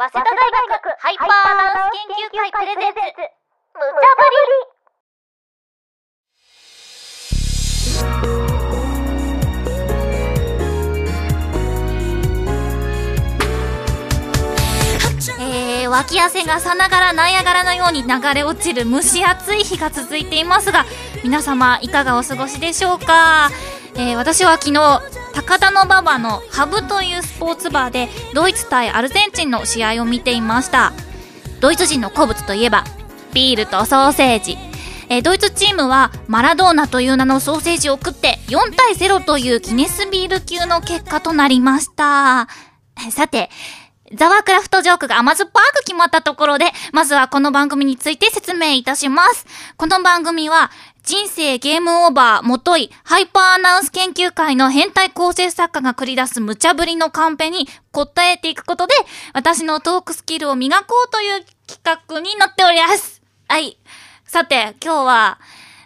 早稲田大学ハイパーダンス研究会プレゼンツ無茶ぶりえー、脇汗がさながらナイアガラのように流れ落ちる蒸し暑い日が続いていますが皆様いかがお過ごしでしょうか、えー、私は昨日高田馬場のハブというスポーツバーでドイツ対アルゼンチンの試合を見ていましたドイツ人の好物といえばビールとソーセージえ、ドイツチームはマラドーナという名のソーセージを食って4対0というギネスビール級の結果となりました。さて、ザワークラフトジョークが甘酸っぱく決まったところで、まずはこの番組について説明いたします。この番組は、人生ゲームオーバー、もとい、ハイパーアナウンス研究会の変態構成作家が繰り出す無茶ぶりのカンペに答えていくことで、私のトークスキルを磨こうという企画になっております。はい。さて、今日は、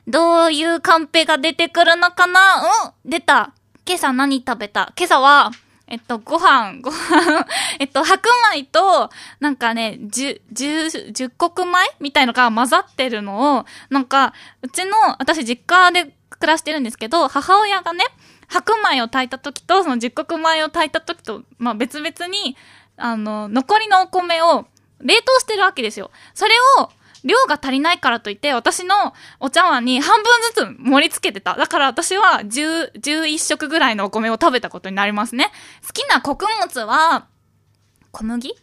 どういうカンペが出てくるのかな？うん？出た。今朝何食べた？今朝は、えっと、ご飯、ご飯 えっと、白米と、なんかね、十、十、十穀米みたいのが混ざってるのを、なんか、うちの、私実家で暮らしてるんですけど、母親がね、白米を炊いた時と、その十穀米を炊いた時と、まあ別々に、あの、残りのお米を冷凍してるわけですよ。それを、量が足りないからといって、私のお茶碗に半分ずつ盛り付けてた。だから私は10、11食ぐらいのお米を食べたことになりますね。好きな穀物は、小麦？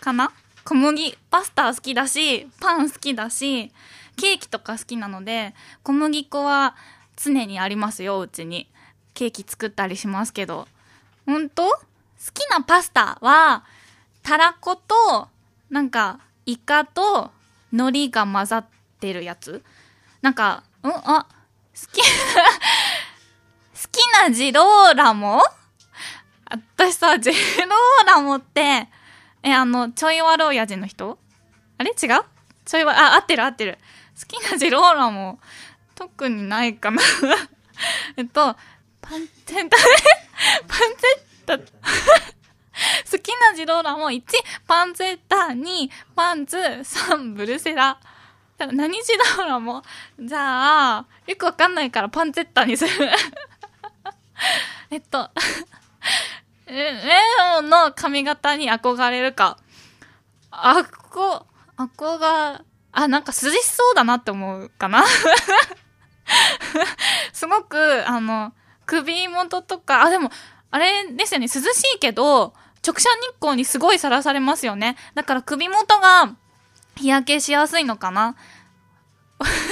かな？小麦、パスタ好きだし、パン好きだし、ケーキとか好きなので、小麦粉は常にありますよ、うちに。ケーキ作ったりしますけど。ほんと好きなパスタは、たらこと、なんか、イカと、海苔が混ざってるやつ？なんか、うん？あ、好き 好きなジローラモ私さ、ジローラモって、え、あの、ちょい悪親父の人？あれ？違う？ちょいわ、あ、合ってる合ってる。好きなジローラモ、特にないかな。えっと、パンチェッタ、パンチェッタ、好きなジローラも1、パンツェッタ、2、パンツ、3、ブルセラ。何ジローラもじゃあ、よくわかんないからパンツェッタにする えっと、レオの髪型に憧れるか。あこ、あこが、あ、なんか涼しそうだなって思うかなすごく、あの、首元とか、あ、でも、あれですよね、涼しいけど、直射日光にすごいさらされますよね。だから首元が日焼けしやすいのかな？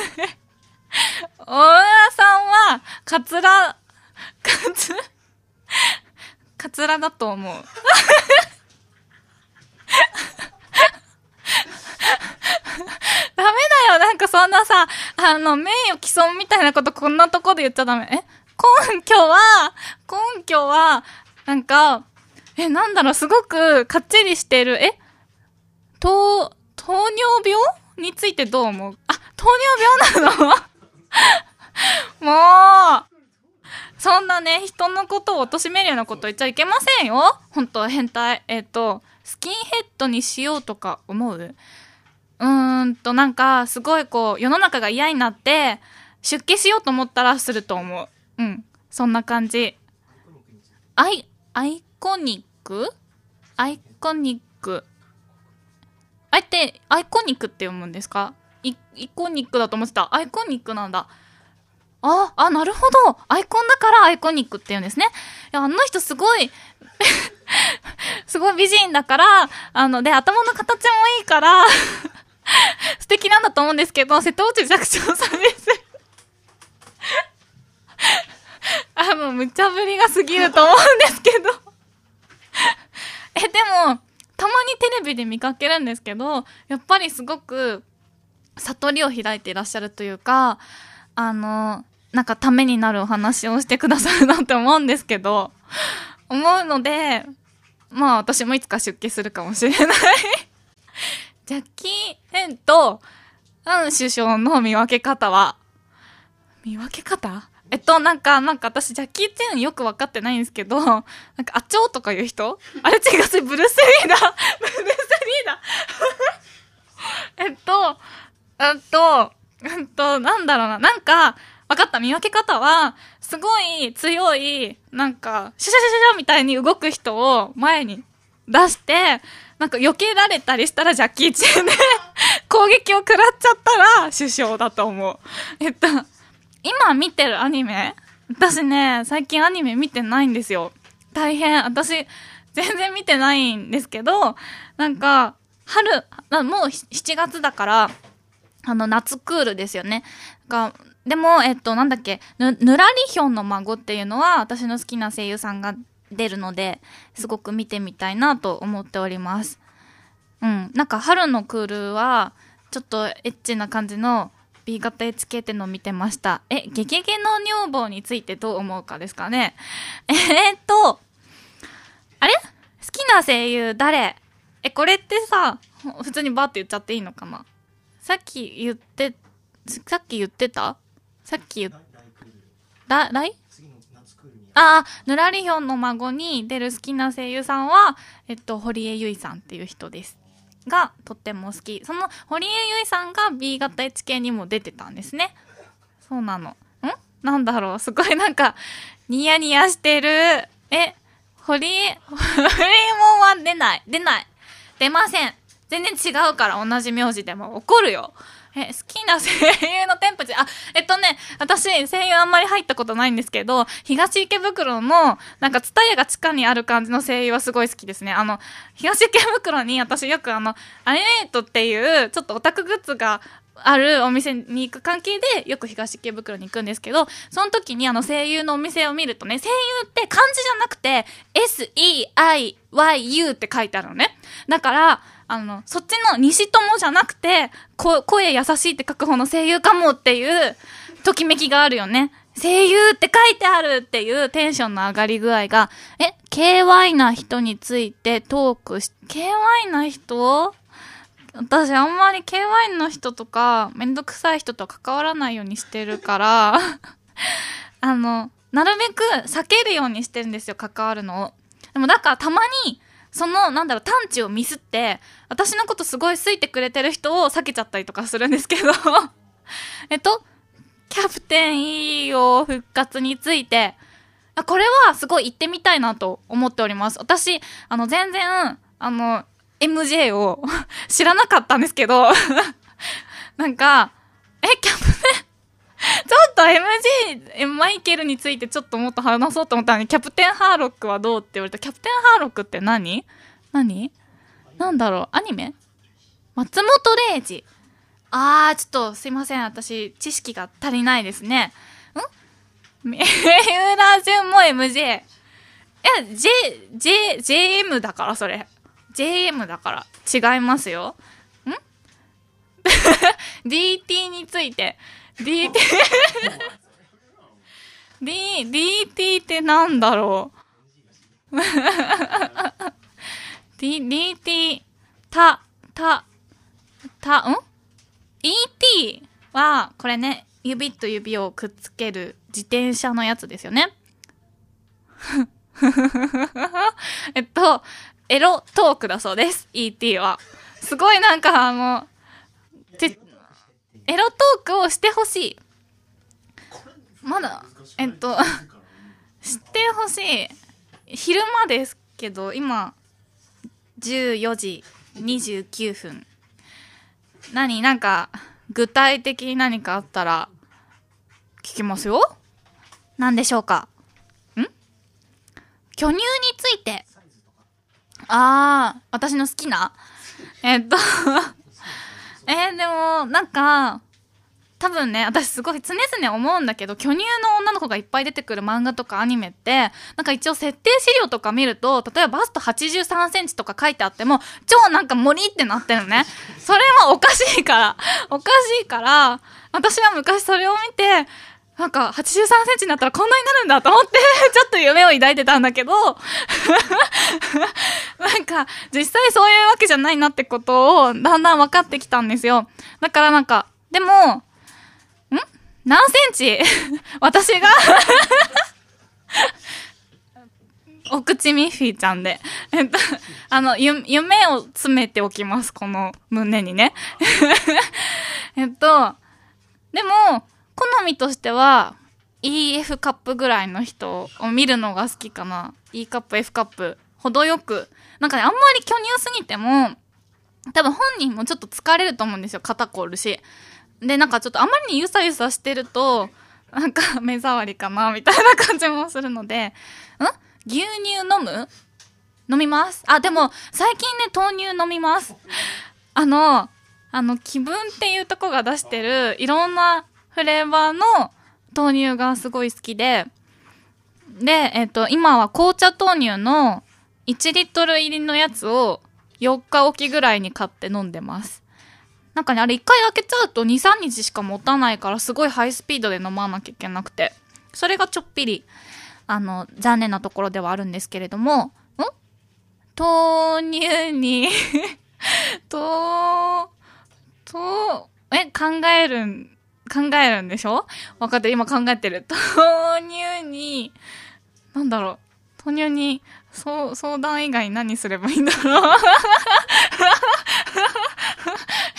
大村さんは、カツラ、カツ、カツラだと思う。ダメだよ、なんかそんなさ、あの、名誉毀損みたいなことこんなとこで言っちゃダメ。え？根拠は、根拠は、なんか、え、なんだろう、すごくかっちりしてる。え？糖、糖尿病についてどう思う？あ、糖尿病なの？もう、そんなね、人のことを貶めるようなこと言っちゃいけませんよ。本当変態。えっ、と、スキンヘッドにしようとか思う？うーんと、なんか、すごいこう、世の中が嫌になって、出家しようと思ったらすると思う。うん。そんな感じ。アイ、アイコニックアイコニック。あえて、アイコニックって読むんですか？イイコニックだと思ってた。アイコニックなんだ。あ、あ、なるほど。アイコンだからアイコニックって言うんですね。いや、あの人すごい すごい美人だから、あの、で、頭の形もいいから 素敵なんだと思うんですけど、瀬戸内寂聴さんです あの、無茶ぶりが過ぎると思うんですけどえ、でも、たまにテレビで見かけるんですけど、やっぱりすごく、悟りを開いていらっしゃるというか、あの、なんかためになるお話をしてくださるなって思うんですけど、思うので、まあ私もいつか出家するかもしれない。ジャッキー・ヘンと、アン首相の見分け方は、見分け方？えっと、なんか、なんか私、ジャッキー・チェンよく分かってないんですけど、なんか、あちょうとかいう人？あれ違う、それブルース・リーだ ブルース・リーだえっと、えっと、えっと、なんだろうな。なんか、分かった。見分け方は、すごい強い、なんか、シュシャシュシャみたいに動く人を前に出して、なんか避けられたりしたらジャッキー・チェンで攻撃を食らっちゃったら首相だと思う。えっと、今見てるアニメ？私ね、最近アニメ見てないんですよ。大変。私、全然見てないんですけど、なんか、春、もう7月だから、あの、夏クールですよね。が、でも、えっと、なんだっけ、ぬ、ぬらりひょんの孫っていうのは、私の好きな声優さんが出るので、すごく見てみたいなと思っております。うん。なんか、春のクールは、ちょっとエッチな感じの B 型 HK っての見てました。え、ゲゲゲの女房についてどう思うかですかね。えー、っと、あれ好きな声優誰え、これってさ、普通にバーって言っちゃっていいのかなさっき言って、さっき言ってたさっき言っ、ら、来ああ、ぬらりひょんの孫に出る好きな声優さんは、えっと、堀江由衣さんっていう人です。が、とっても好き。その、堀江由衣さんが B 型 HK にも出てたんですね。そうなの。ん？なんだろう？すごいなんか、ニヤニヤしてる。え、堀江、堀江もは出ない。出ない。出ません。全然違うから同じ名字でも怒るよ。え、好きな声優のテンポチ、あ、えっとね、私、声優あんまり入ったことないんですけど、東池袋の、なんか、ツタヤが地下にある感じの声優はすごい好きですね。あの、東池袋に私よくあの、アニメイトっていう、ちょっとオタクグッズがあるお店に行く関係でよく東池袋に行くんですけど、その時にあの声優のお店を見るとね、声優って漢字じゃなくて S-E-I-Y-U って書いてあるのね。だから、あの、そっちの西友じゃなくて、声優しいって書く方の声優かもっていうときめきがあるよね。声優って書いてあるっていうテンションの上がり具合が、え、KY な人についてトークし、KY な人？私あんまり KY の人とか、めんどくさい人と関わらないようにしてるから あの、なるべく避けるようにしてるんですよ、関わるのを。でもだからたまに、その、なんだろう、探知をミスって、私のことすごい好いてくれてる人を避けちゃったりとかするんですけど。えっと、キャプテン EO 復活について、これはすごい行ってみたいなと思っております。私、あの、全然、あの、MJ を 知らなかったんですけど。なんか、え、キャと MJ、マイケルについてちょっともっと話そうと思ったのに、キャプテンハーロックはどうって言われた。キャプテンハーロックって何？何？なんだろう？アニメ？松本零士。あー、ちょっとすいません。私、知識が足りないですね。ん？三浦淳も MJ。いや、J、J、JM だから、それ。JM だから違いますよ。ん ?DT について。DT D、DT ってなんだろう ?D、DT、た、た、た、ん ?ET は、これね、指と指をくっつける自転車のやつですよね。えっと、エロトークだそうです。ET は。すごいなんかあの、エロトークをしてほしい。まだ、えっと、知ってほしい。昼間ですけど、今、14時29分。何なんか、具体的に何かあったら、聞きますよ？何でしょうか？ん？巨乳についてああ、私の好きな？えっと えー、でも、なんか、多分ね、私すごい常々思うんだけど、巨乳の女の子がいっぱい出てくる漫画とかアニメって、なんか一応設定資料とか見ると、例えばバスト83センチとか書いてあっても、超なんか森ってなってるのね。それはおかしいから。おかしいから、私は昔それを見て、なんか、83センチになったらこんなになるんだと思って、ちょっと夢を抱いてたんだけど、なんか、実際そういうわけじゃないなってことを、だんだん分かってきたんですよ。だからなんか、でも、ん？何センチ？私が？お口ミッフィーちゃんで。えっと、あの、ゆ、夢を詰めておきます、この胸にね。えっと、でも、好みとしては EF カップぐらいの人を見るのが好きかな。E カップ、F カップ。程よく。なんかね、あんまり巨乳すぎても、多分本人もちょっと疲れると思うんですよ。肩凝るし。で、なんかちょっとあまりにゆさゆさしてると、なんか 目障りかな、みたいな感じもするので、ん？牛乳飲む？飲みます？あ、でも、最近ね、豆乳飲みます。あの、あの、気分っていうとこが出してる、いろんなフレーバーの豆乳がすごい好きで、で、えっ、と、今は紅茶豆乳の1リットル入りのやつを4日おきぐらいに買って飲んでます。なんかね、あれ1回開けちゃうと2、3日しか持たないからすごいハイスピードで飲まなきゃいけなくて。それがちょっぴり、あの、残念なところではあるんですけれども、ん？豆乳に と、と、え、考えるん、考えるんでしょ？分かって、今考えてる。豆乳に、なんだろう？豆乳に、そう、相談以外何すればいいんだろう？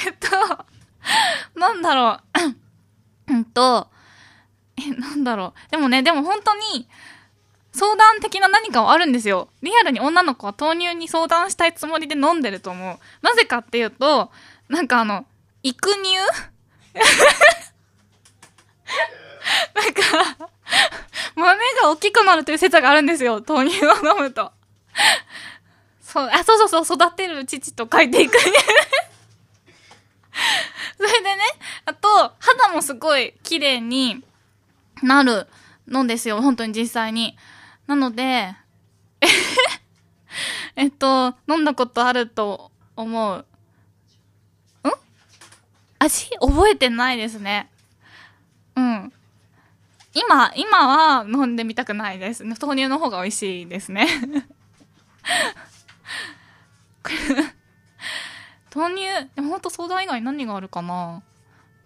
えっと、なんだろう？うんと、え、なんだろう？でもね、でも本当に、相談的な何かはあるんですよ。リアルに女の子は豆乳に相談したいつもりで飲んでると思う。なぜかっていうと、なんかあの、育乳？なんか、豆が大きくなるという説があるんですよ。豆乳を飲むと。そう、あ、そうそうそう、育てる父と書いていく。それでね、あと、肌もすごい綺麗になるのですよ。本当に実際に。なので、えっと、飲んだことあると思う。ん？味？覚えてないですね。うん。今、今は飲んでみたくないです。豆乳の方が美味しいですね。豆乳、でもほんとソーダ以外何があるかな？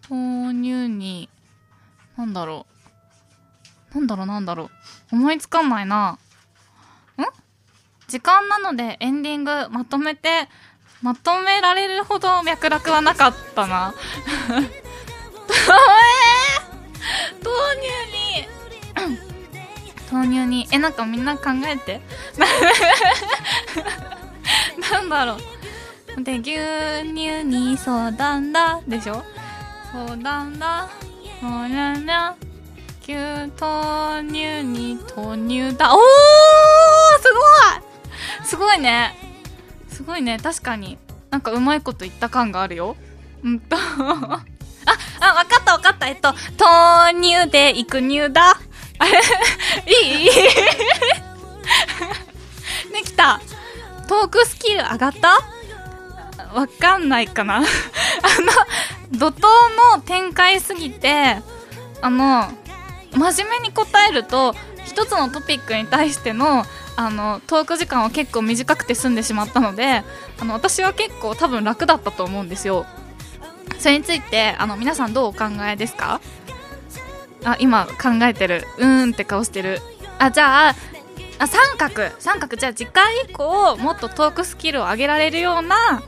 豆乳に、なんだろう。なんだろうなんだろう。思いつかないな。ん？時間なのでエンディングまとめて、まとめられるほど脈絡はなかったな。豆乳に豆乳に、え、なんかみんな考えて。なんだろう。で、牛乳に相談だ。でしょ相談だ。そうなんだ。牛豆乳に豆乳だ。おーすごいすごいね。すごいね。確かに。なんかうまいこと言った感があるよ。うんと。あ、わかったわかった。えっと、豆乳で育乳だ。あれ？いい？できた。トークスキル上がった？わかんないかな あの、怒涛の展開すぎて、あの、真面目に答えると、一つのトピックに対しての、あの、トーク時間は結構短くて済んでしまったので、あの、私は結構多分楽だったと思うんですよ。それについて、あの、皆さんどうお考えですか？あ、今考えてる。うーんって顔してる。あ、じゃあ、あ、三角。三角。じゃあ次回以降、もっとトークスキルを上げられるような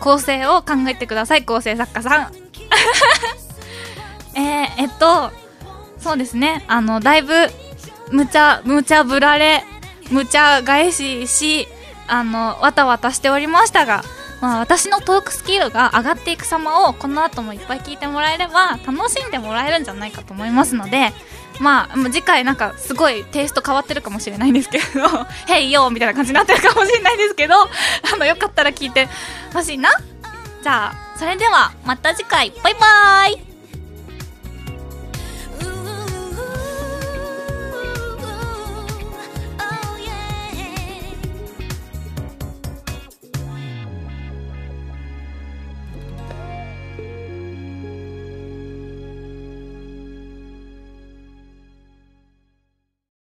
構成を考えてください、構成作家さん。えー、えっと、そうですね。あの、だいぶ、無茶、無茶ぶられ、無茶返しし、あの、わたわたしておりましたが、まあ、私のトークスキルが上がっていく様をこの後もいっぱい聞いてもらえれば楽しんでもらえるんじゃないかと思いますので まあ、次回なんかすごいテイスト変わってるかもしれないんですけど、へいよみたいな感じになってるかもしれないですけど、あの、よかったら聞いてほしいな。じゃあ、それではまた次回、バイバーイ